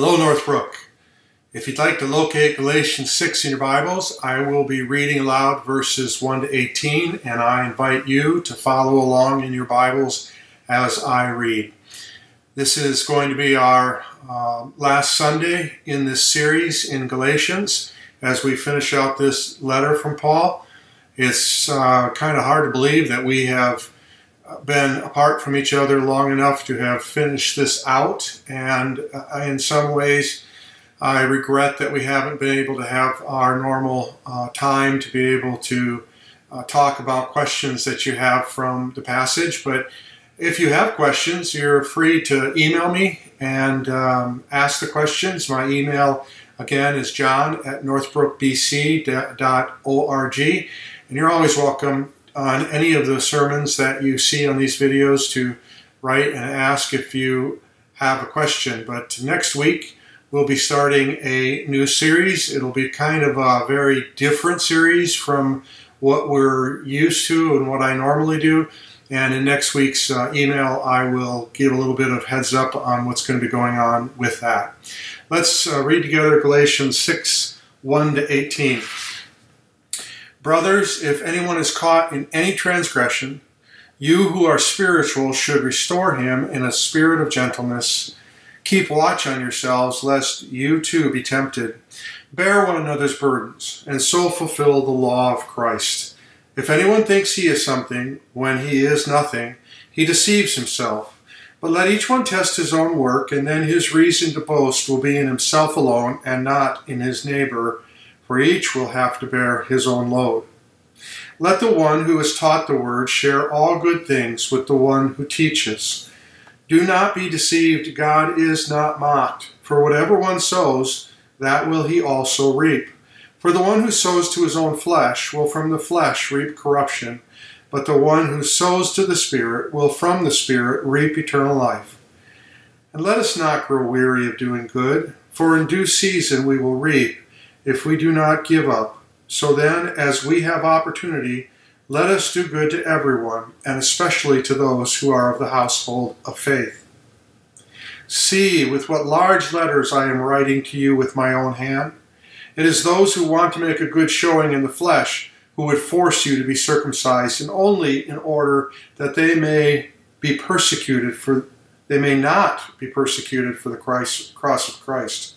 Hello, Northbrook. If you'd like to locate Galatians 6 in your Bibles, I will be reading aloud verses 1 to 18, and I invite you to follow along in your Bibles as I read. This is going to be our uh, last Sunday in this series in Galatians as we finish out this letter from Paul. It's uh, kind of hard to believe that we have been apart from each other long enough to have finished this out, and uh, in some ways, I regret that we haven't been able to have our normal uh, time to be able to uh, talk about questions that you have from the passage. But if you have questions, you're free to email me and um, ask the questions. My email again is john at northbrookbc.org, and you're always welcome on any of the sermons that you see on these videos to write and ask if you have a question. But next week, we'll be starting a new series. It'll be kind of a very different series from what we're used to and what I normally do. And in next week's uh, email, I will give a little bit of heads up on what's going to be going on with that. Let's uh, read together Galatians 6 1 to 18. Brothers, if anyone is caught in any transgression, you who are spiritual should restore him in a spirit of gentleness. Keep watch on yourselves, lest you too be tempted. Bear one another's burdens, and so fulfill the law of Christ. If anyone thinks he is something when he is nothing, he deceives himself. But let each one test his own work, and then his reason to boast will be in himself alone and not in his neighbor for each will have to bear his own load. Let the one who has taught the word share all good things with the one who teaches. Do not be deceived, God is not mocked. For whatever one sows, that will he also reap. For the one who sows to his own flesh will from the flesh reap corruption, but the one who sows to the Spirit will from the Spirit reap eternal life. And let us not grow weary of doing good, for in due season we will reap if we do not give up. So then, as we have opportunity, let us do good to everyone, and especially to those who are of the household of faith. See with what large letters I am writing to you with my own hand. It is those who want to make a good showing in the flesh who would force you to be circumcised, and only in order that they may be persecuted for they may not be persecuted for the Christ, cross of Christ.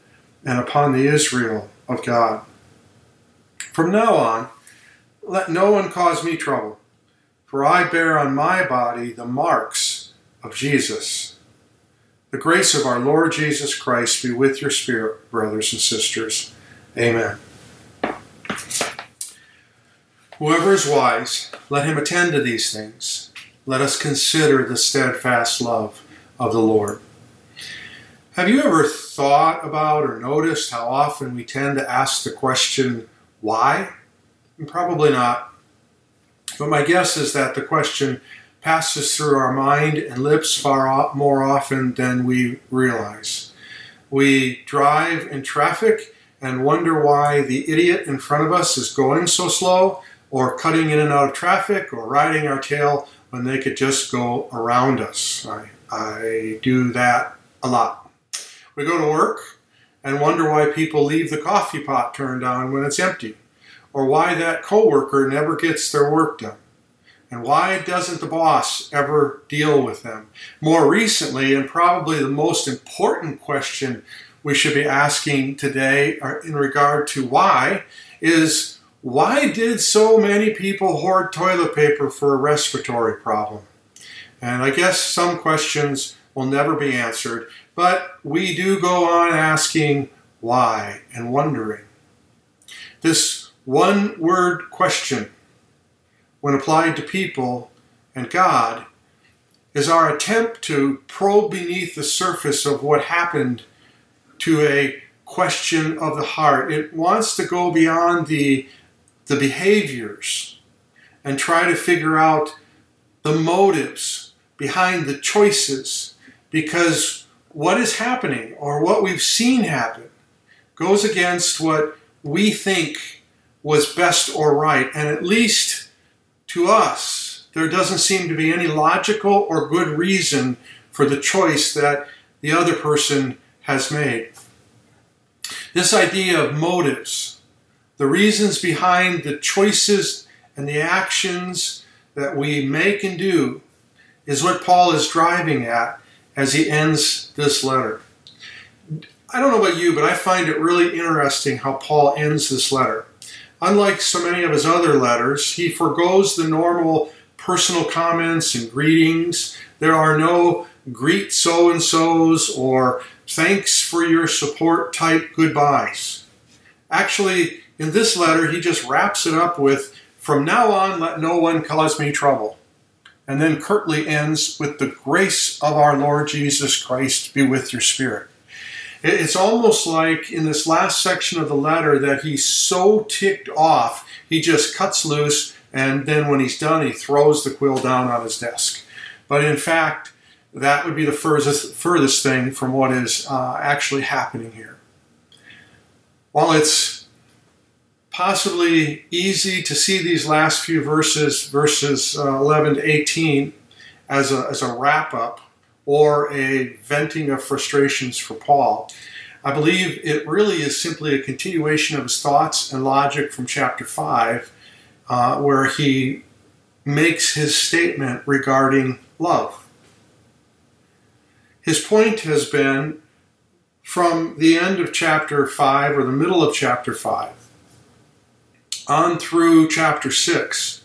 and upon the Israel of God. From now on, let no one cause me trouble, for I bear on my body the marks of Jesus. The grace of our Lord Jesus Christ be with your spirit, brothers and sisters. Amen. Whoever is wise, let him attend to these things. Let us consider the steadfast love of the Lord. Have you ever thought about or noticed how often we tend to ask the question, why? Probably not. But my guess is that the question passes through our mind and lips far more often than we realize. We drive in traffic and wonder why the idiot in front of us is going so slow, or cutting in and out of traffic, or riding our tail when they could just go around us. I, I do that a lot. We go to work and wonder why people leave the coffee pot turned on when it's empty, or why that coworker never gets their work done, and why doesn't the boss ever deal with them. More recently, and probably the most important question we should be asking today uh, in regard to why is why did so many people hoard toilet paper for a respiratory problem? And I guess some questions will never be answered. But we do go on asking why and wondering. This one word question, when applied to people and God, is our attempt to probe beneath the surface of what happened to a question of the heart. It wants to go beyond the, the behaviors and try to figure out the motives behind the choices because what is happening or what we've seen happen goes against what we think was best or right. And at least to us, there doesn't seem to be any logical or good reason for the choice that the other person has made. This idea of motives, the reasons behind the choices and the actions that we make and do, is what Paul is driving at as he ends this letter. I don't know about you, but I find it really interesting how Paul ends this letter. Unlike so many of his other letters, he forgoes the normal personal comments and greetings. There are no greet so and so's or thanks for your support type goodbyes. Actually, in this letter, he just wraps it up with from now on, let no one cause me trouble. And then curtly ends with the grace of our Lord Jesus Christ be with your spirit. It's almost like in this last section of the letter that he's so ticked off, he just cuts loose, and then when he's done, he throws the quill down on his desk. But in fact, that would be the furthest, furthest thing from what is uh, actually happening here. While it's possibly easy to see these last few verses, verses uh, 11 to 18, as a, as a wrap up or a venting of frustrations for Paul. I believe it really is simply a continuation of his thoughts and logic from chapter 5, uh, where he makes his statement regarding love. His point has been from the end of chapter 5 or the middle of chapter 5 on through chapter 6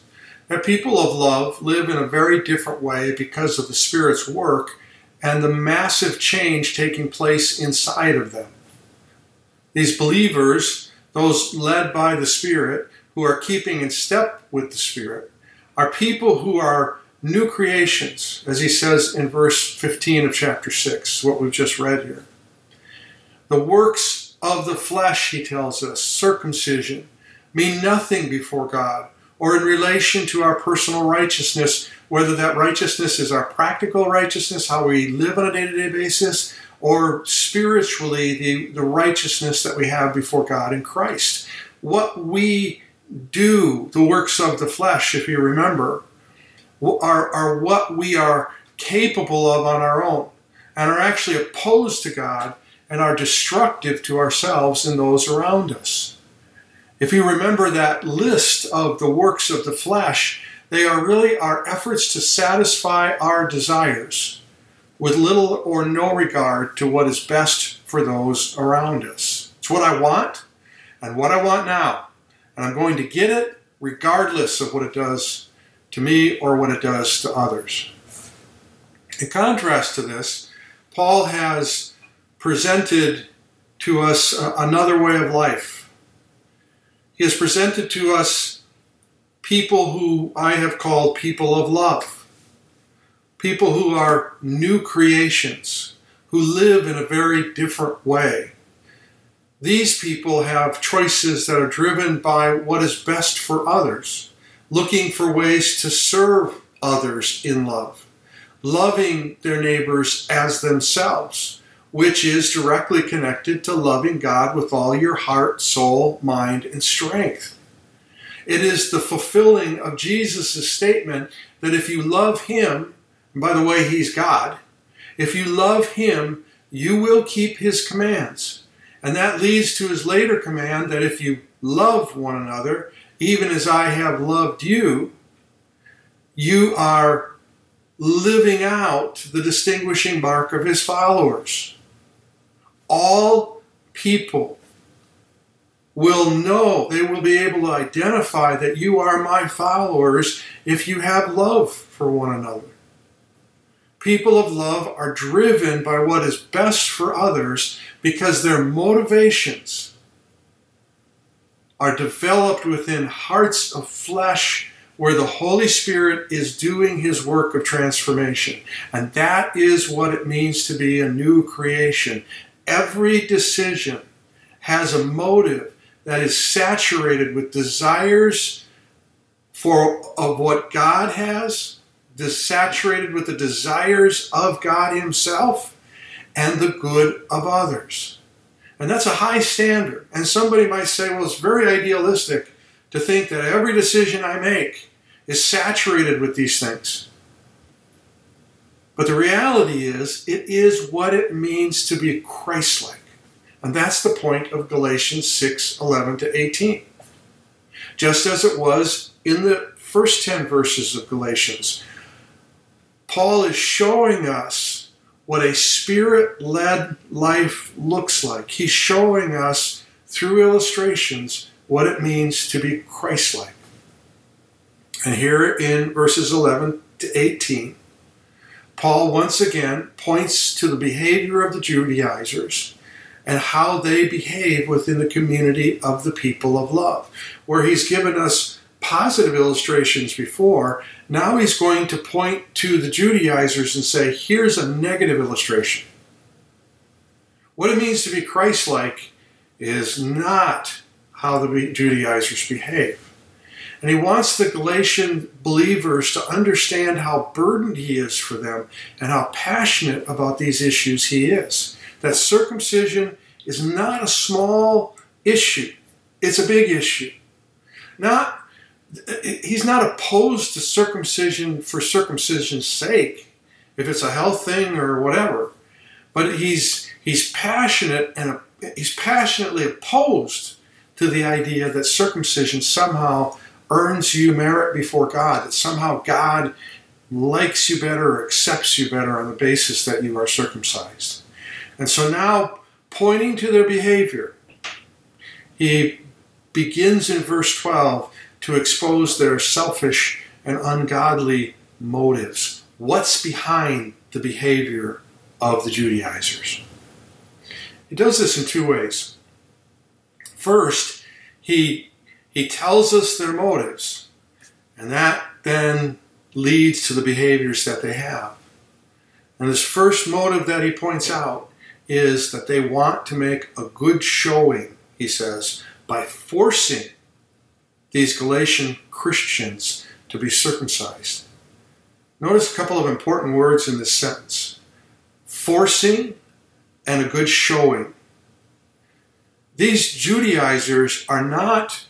that people of love live in a very different way because of the Spirit's work and the massive change taking place inside of them. These believers, those led by the Spirit, who are keeping in step with the Spirit, are people who are new creations, as he says in verse 15 of chapter 6, what we've just read here. The works of the flesh, he tells us, circumcision, mean nothing before God or in relation to our personal righteousness, whether that righteousness is our practical righteousness, how we live on a day to day basis, or spiritually the, the righteousness that we have before God in Christ. What we do, the works of the flesh, if you remember, are, are what we are capable of on our own and are actually opposed to God and are destructive to ourselves and those around us. If you remember that list of the works of the flesh, they are really our efforts to satisfy our desires with little or no regard to what is best for those around us. It's what I want and what I want now. And I'm going to get it regardless of what it does to me or what it does to others. In contrast to this, Paul has presented to us uh, another way of life. He has presented to us people who I have called people of love, people who are new creations, who live in a very different way. These people have choices that are driven by what is best for others, looking for ways to serve others in love, loving their neighbors as themselves, which is directly connected to loving God with all your heart, soul, mind, and strength. It is the fulfilling of Jesus' statement that if you love Him, and by the way, He's God, if you love Him, you will keep His commands. And that leads to His later command that if you love one another, even as I have loved you, you are living out the distinguishing mark of His followers. All people will know, they will be able to identify that you are my followers if you have love for one another. People of love are driven by what is best for others because their motivations are developed within hearts of flesh where the Holy Spirit is doing his work of transformation. And that is what it means to be a new creation. Every decision has a motive that is saturated with desires for of what God has, saturated with the desires of God Himself and the good of others. And that's a high standard. And somebody might say, well, it's very idealistic to think that every decision I make is saturated with these things. But the reality is, it is what it means to be Christ like. And that's the point of Galatians 6 11 to 18. Just as it was in the first 10 verses of Galatians, Paul is showing us what a spirit led life looks like. He's showing us through illustrations what it means to be Christ like. And here in verses 11 to 18, Paul once again points to the behavior of the Judaizers and how they behave within the community of the people of love. Where he's given us positive illustrations before, now he's going to point to the Judaizers and say, here's a negative illustration. What it means to be Christ like is not how the Judaizers behave. And he wants the Galatian believers to understand how burdened he is for them and how passionate about these issues he is. That circumcision is not a small issue, it's a big issue. Not he's not opposed to circumcision for circumcision's sake, if it's a health thing or whatever. But he's he's passionate and he's passionately opposed to the idea that circumcision somehow earns you merit before God, that somehow God likes you better or accepts you better on the basis that you are circumcised. And so now, pointing to their behavior, he begins in verse 12 to expose their selfish and ungodly motives. What's behind the behavior of the Judaizers? He does this in two ways. First, he he tells us their motives, and that then leads to the behaviors that they have. And this first motive that he points out is that they want to make a good showing, he says, by forcing these Galatian Christians to be circumcised. Notice a couple of important words in this sentence forcing and a good showing. These Judaizers are not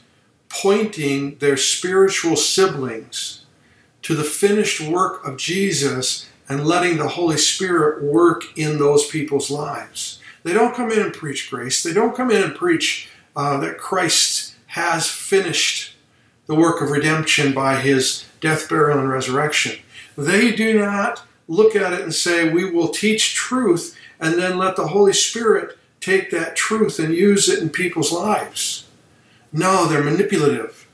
pointing their spiritual siblings to the finished work of Jesus and letting the Holy Spirit work in those people's lives. They don't come in and preach grace. They don't come in and preach uh, that Christ has finished the work of redemption by his death, burial, and resurrection. They do not look at it and say, We will teach truth and then let the Holy Spirit take that truth and use it in people's lives. No, they're manipulative.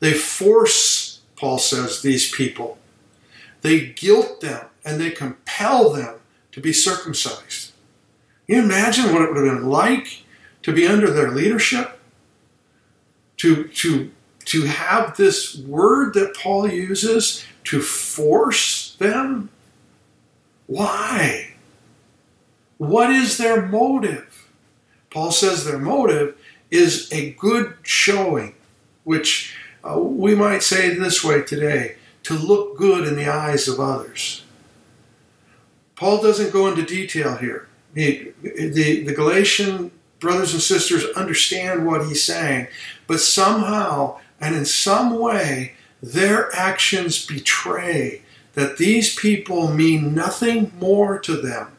They force, Paul says, these people. They guilt them and they compel them to be circumcised. Can you imagine what it would have been like to be under their leadership? To, to, to have this word that Paul uses to force them? Why? What is their motive? Paul says their motive is a good showing, which uh, we might say this way today to look good in the eyes of others. Paul doesn't go into detail here. He, the, the Galatian brothers and sisters understand what he's saying, but somehow and in some way, their actions betray that these people mean nothing more to them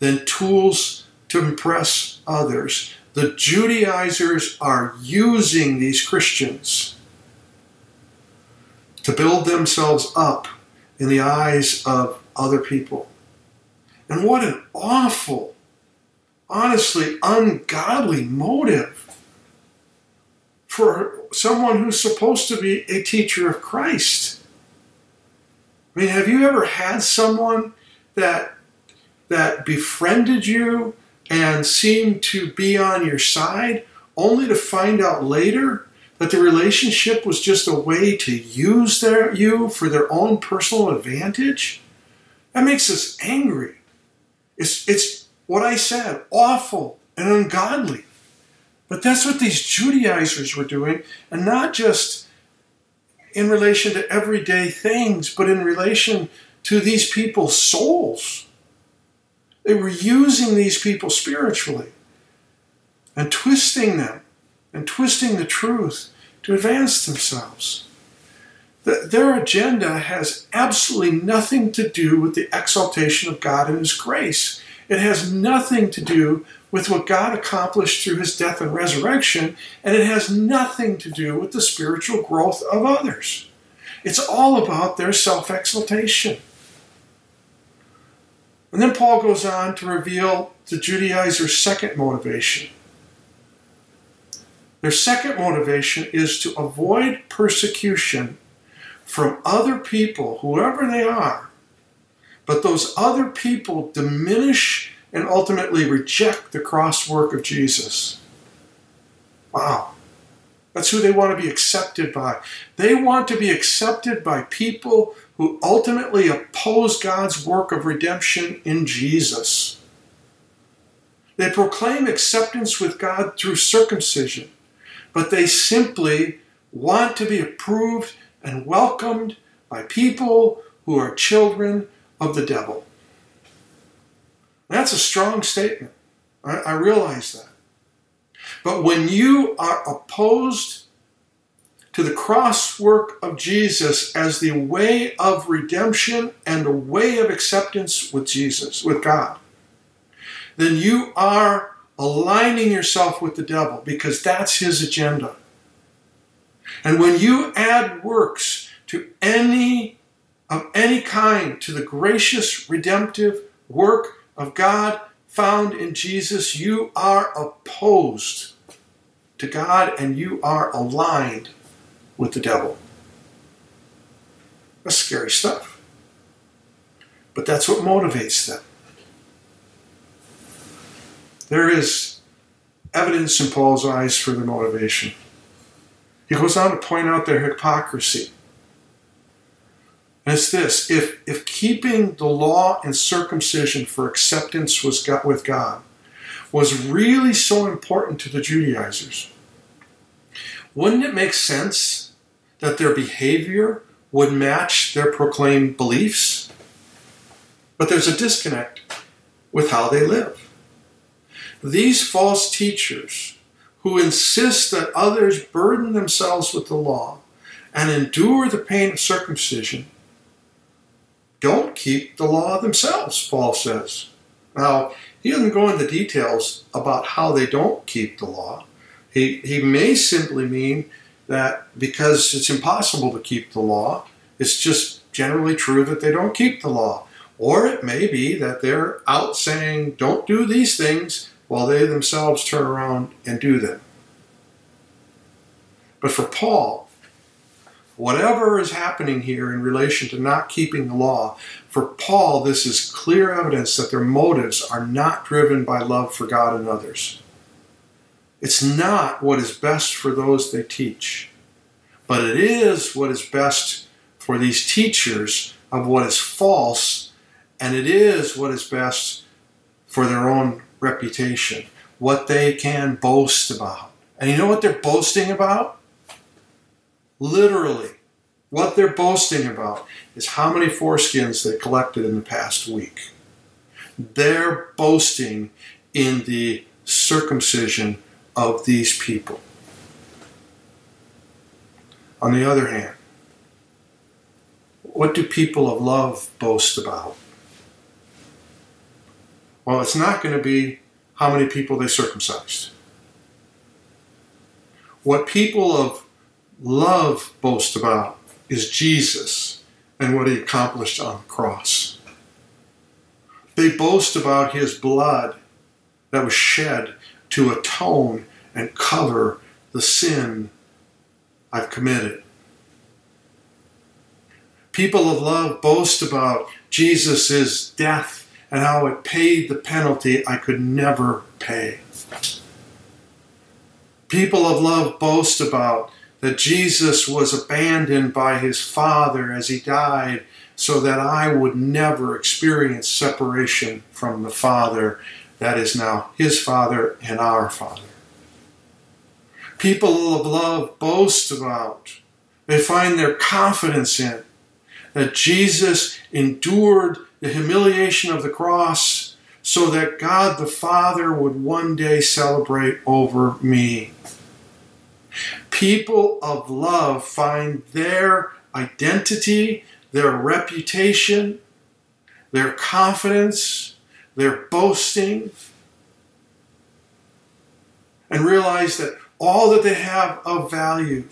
than tools to impress others the Judaizers are using these Christians to build themselves up in the eyes of other people. And what an awful, honestly ungodly motive for someone who's supposed to be a teacher of Christ. I mean, have you ever had someone that that befriended you and seem to be on your side, only to find out later that the relationship was just a way to use their, you for their own personal advantage, that makes us angry. It's, it's what I said, awful and ungodly. But that's what these Judaizers were doing, and not just in relation to everyday things, but in relation to these people's souls. They were using these people spiritually and twisting them and twisting the truth to advance themselves. The, their agenda has absolutely nothing to do with the exaltation of God and His grace. It has nothing to do with what God accomplished through his death and resurrection, and it has nothing to do with the spiritual growth of others. It's all about their self exaltation. And then Paul goes on to reveal the Judaizers' second motivation. Their second motivation is to avoid persecution from other people, whoever they are. But those other people diminish and ultimately reject the cross work of Jesus. Wow. That's who they want to be accepted by. They want to be accepted by people who ultimately oppose God's work of redemption in Jesus. They proclaim acceptance with God through circumcision, but they simply want to be approved and welcomed by people who are children of the devil. That's a strong statement. I, I realize that. But when you are opposed to the cross work of Jesus as the way of redemption and a way of acceptance with Jesus, with God, then you are aligning yourself with the devil because that's his agenda. And when you add works to any of any kind to the gracious redemptive work of God found in Jesus, you are opposed to God and you are aligned with the devil. That's scary stuff. But that's what motivates them. There is evidence in Paul's eyes for their motivation. He goes on to point out their hypocrisy. And it's this if, if keeping the law and circumcision for acceptance was with God was really so important to the Judaizers, wouldn't it make sense that their behavior would match their proclaimed beliefs? But there's a disconnect with how they live. These false teachers who insist that others burden themselves with the law and endure the pain of circumcision don't keep the law themselves, Paul says. Now, he doesn't go into details about how they don't keep the law. He, he may simply mean that because it's impossible to keep the law, it's just generally true that they don't keep the law. Or it may be that they're out saying, don't do these things, while they themselves turn around and do them. But for Paul, whatever is happening here in relation to not keeping the law, for Paul, this is clear evidence that their motives are not driven by love for God and others. It's not what is best for those they teach, but it is what is best for these teachers of what is false, and it is what is best for their own reputation, what they can boast about. And you know what they're boasting about? Literally, what they're boasting about is how many foreskins they collected in the past week. They're boasting in the circumcision of these people. On the other hand, what do people of love boast about? Well, it's not going to be how many people they circumcised. What people of love boast about is Jesus and what he accomplished on the cross. They boast about his blood that was shed to atone and cover the sin I've committed. People of love boast about Jesus' death and how it paid the penalty I could never pay. People of love boast about that Jesus was abandoned by his Father as he died so that I would never experience separation from the Father that is now his Father and our Father. People of love boast about, they find their confidence in that Jesus endured the humiliation of the cross so that God the Father would one day celebrate over me. People of love find their identity, their reputation, their confidence, their boasting, and realize that all that they have of value,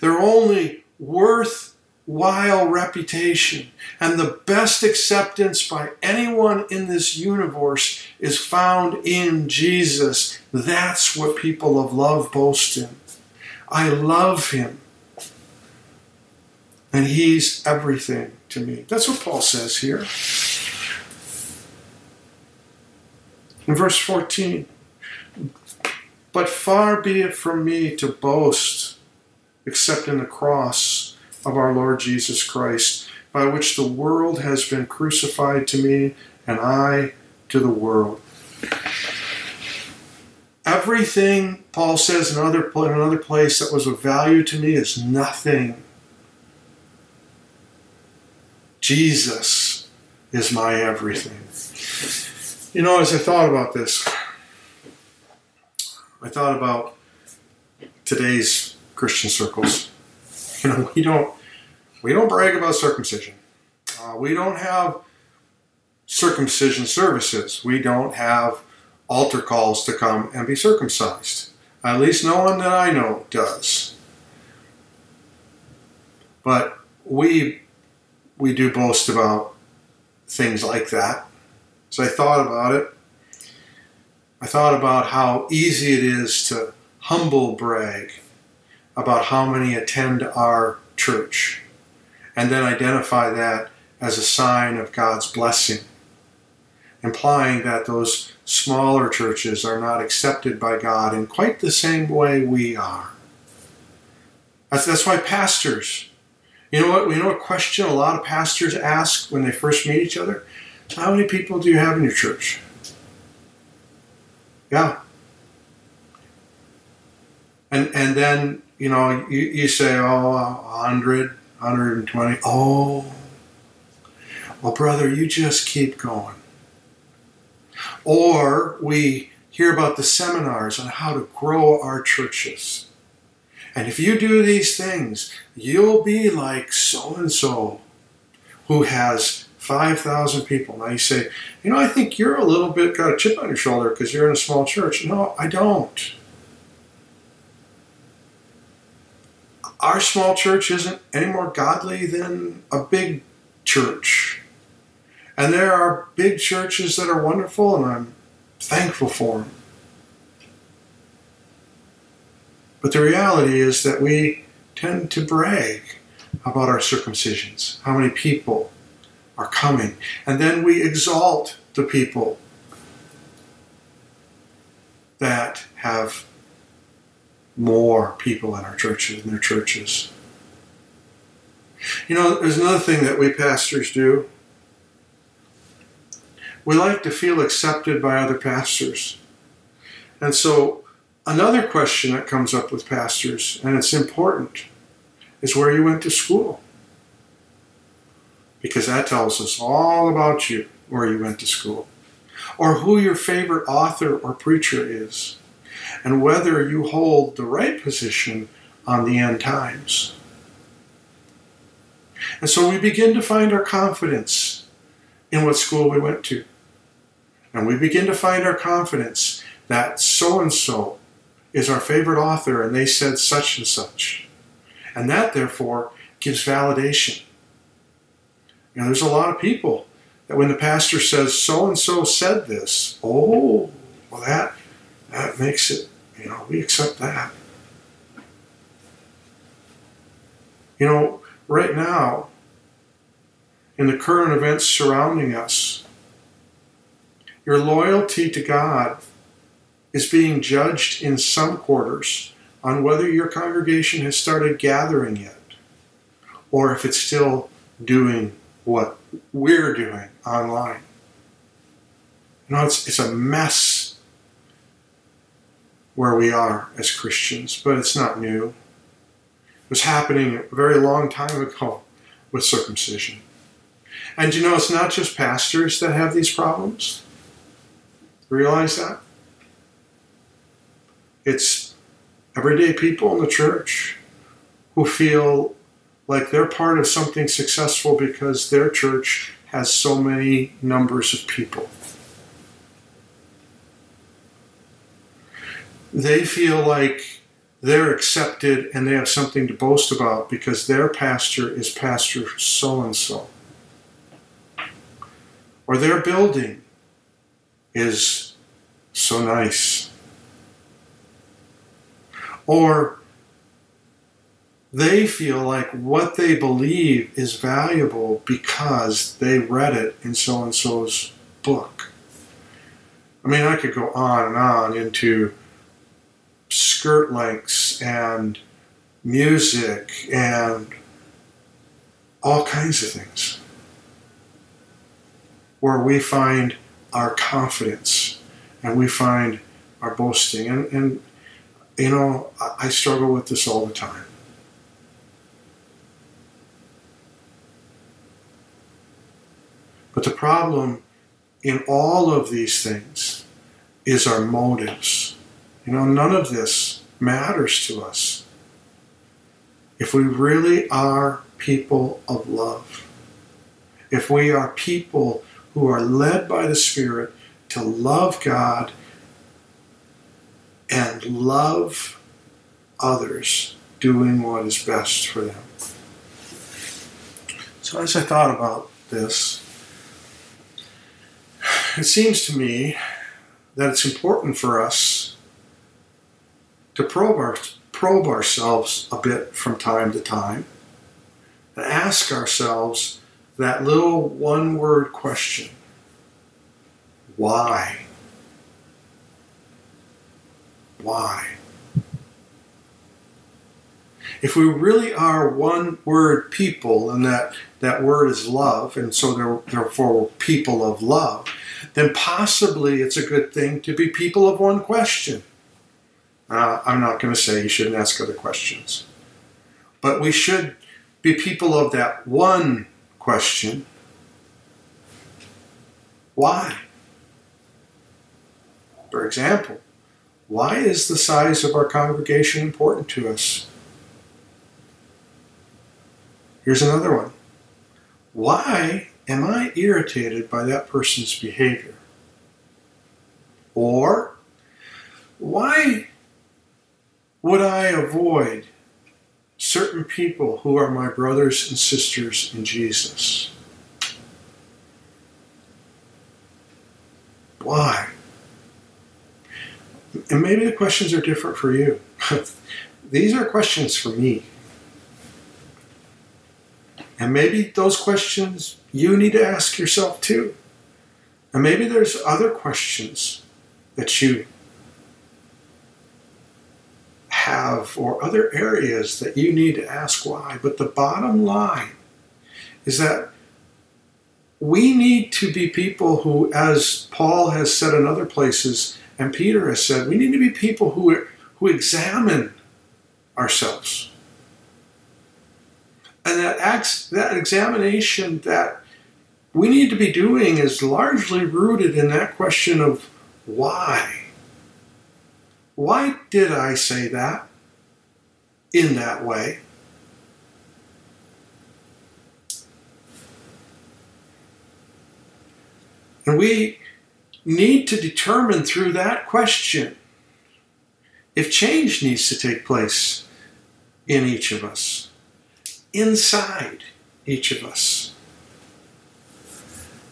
their only worthwhile reputation, and the best acceptance by anyone in this universe is found in Jesus. That's what people of love boast in. I love him. And he's everything to me. That's what Paul says here. In verse 14, but far be it from me to boast except in the cross of our Lord Jesus Christ, by which the world has been crucified to me and I to the world. Everything, Paul says in another, in another place, that was of value to me is nothing. Jesus is my everything. You know, as I thought about this, I thought about today's Christian circles. You know, we don't we don't brag about circumcision. Uh, we don't have circumcision services. We don't have altar calls to come and be circumcised. At least no one that I know does. But we we do boast about things like that. So I thought about it. I thought about how easy it is to humble brag about how many attend our church and then identify that as a sign of God's blessing, implying that those smaller churches are not accepted by God in quite the same way we are. That's, that's why pastors, you know what? You know what question a lot of pastors ask when they first meet each other? How many people do you have in your church? Yeah. And and then, you know, you, you say, oh, 100, 120. Oh, well, brother, you just keep going. Or we hear about the seminars on how to grow our churches. And if you do these things, you'll be like so and so who has 5,000 people. Now you say, you know, I think you're a little bit got a chip on your shoulder because you're in a small church. No, I don't. Our small church isn't any more godly than a big church. And there are big churches that are wonderful, and I'm thankful for them. But the reality is that we tend to brag about our circumcisions, how many people are coming. And then we exalt the people that have more people in our churches in their churches. You know, there's another thing that we pastors do. We like to feel accepted by other pastors. And so, another question that comes up with pastors, and it's important, is where you went to school because that tells us all about you, where you went to school, or who your favorite author or preacher is, and whether you hold the right position on the end times. And so we begin to find our confidence in what school we went to. And we begin to find our confidence that so and so is our favorite author and they said such and such. And that, therefore, gives validation. You know, there's a lot of people that when the pastor says so and so said this, oh, well that that makes it, you know, we accept that. You know, right now, in the current events surrounding us, your loyalty to God is being judged in some quarters on whether your congregation has started gathering yet or if it's still doing what we're doing online. You know, it's, it's a mess where we are as Christians, but it's not new. It was happening a very long time ago with circumcision. And you know, it's not just pastors that have these problems. Realize that? It's everyday people in the church who feel like they're part of something successful because their church has so many numbers of people. They feel like they're accepted and they have something to boast about because their pastor is Pastor so and so. Or their building is so nice. Or they feel like what they believe is valuable because they read it in so and so's book. I mean, I could go on and on into skirt lengths and music and all kinds of things where we find our confidence and we find our boasting. And, and you know, I struggle with this all the time. But the problem in all of these things is our motives. You know, none of this matters to us if we really are people of love. If we are people who are led by the Spirit to love God and love others doing what is best for them. So, as I thought about this, it seems to me that it's important for us to probe, our, probe ourselves a bit from time to time and ask ourselves that little one word question why? Why? If we really are one word people, and that, that word is love, and so therefore people of love, then possibly it's a good thing to be people of one question. Uh, I'm not going to say you shouldn't ask other questions, but we should be people of that one question why? For example, why is the size of our congregation important to us? Here's another one. Why am I irritated by that person's behavior? Or, why would I avoid certain people who are my brothers and sisters in Jesus? Why? And maybe the questions are different for you. These are questions for me. And maybe those questions you need to ask yourself too. And maybe there's other questions that you have or other areas that you need to ask why. But the bottom line is that we need to be people who, as Paul has said in other places, and Peter has said, we need to be people who, who examine ourselves. And that, acts, that examination that we need to be doing is largely rooted in that question of why. Why did I say that in that way? And we need to determine through that question if change needs to take place in each of us, inside each of us.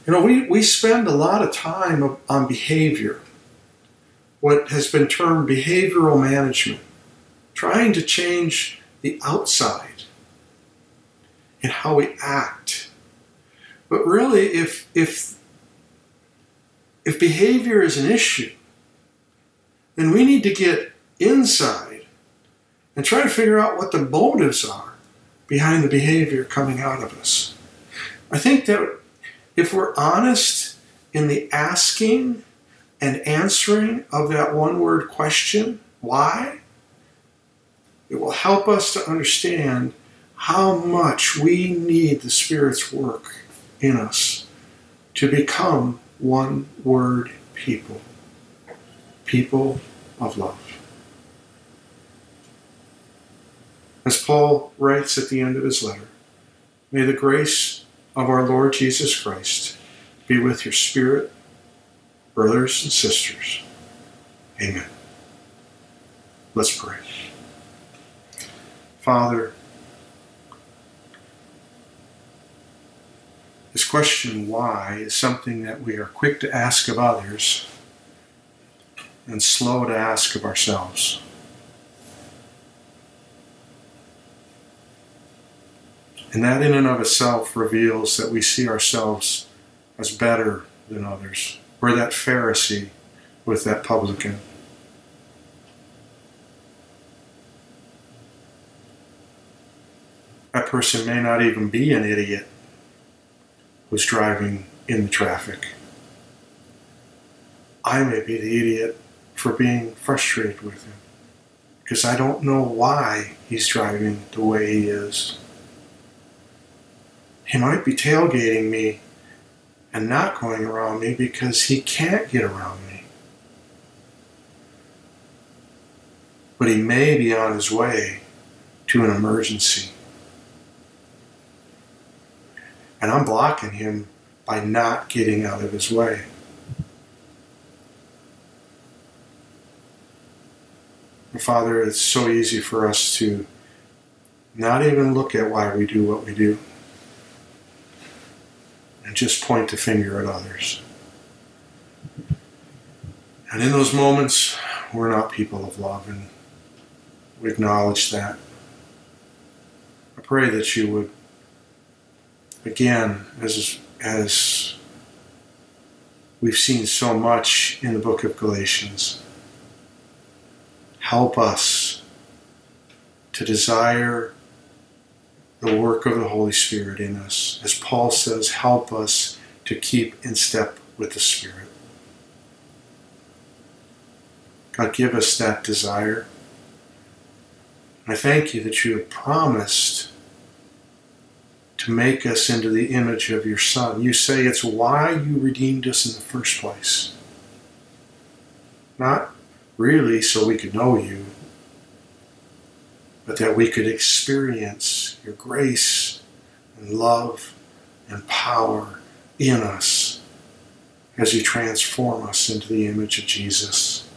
You know, we, we spend a lot of time on behavior, what has been termed behavioral management, trying to change the outside and how we act. But really, if, if if behavior is an issue, then we need to get inside and try to figure out what the motives are behind the behavior coming out of us. I think that if we're honest in the asking and answering of that one word question, why? It will help us to understand how much we need the Spirit's work in us to become one word people, people of love. As Paul writes at the end of his letter, may the grace of our Lord Jesus Christ be with your spirit, brothers and sisters. Amen. Let's pray. Father, this question why is something that we are quick to ask of others and slow to ask of ourselves. And that, in and of itself, reveals that we see ourselves as better than others. We're that Pharisee with that publican. That person may not even be an idiot who's driving in the traffic. I may be the idiot for being frustrated with him because I don't know why he's driving the way he is. He might be tailgating me and not going around me because he can't get around me. But he may be on his way to an emergency. And I'm blocking him by not getting out of his way. Father, it's so easy for us to not even look at why we do what we do and just point the finger at others. And in those moments, we're not people of love, and we acknowledge that. I pray that you would, again, as, as we've seen so much in the book of Galatians, help us to desire the work of the Holy Spirit in us. As Paul says, help us to keep in step with the Spirit. God, give us that desire. I thank you that you have promised to make us into the image of your Son. You say it's why you redeemed us in the first place. Not really so we could know you, but that we could experience your grace and love and power in us as you transform us into the image of Jesus.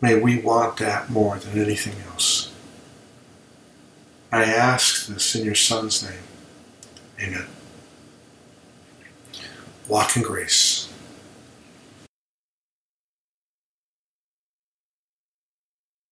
May we want that more than anything else. I ask this in your Son's name. Amen. Walk in grace.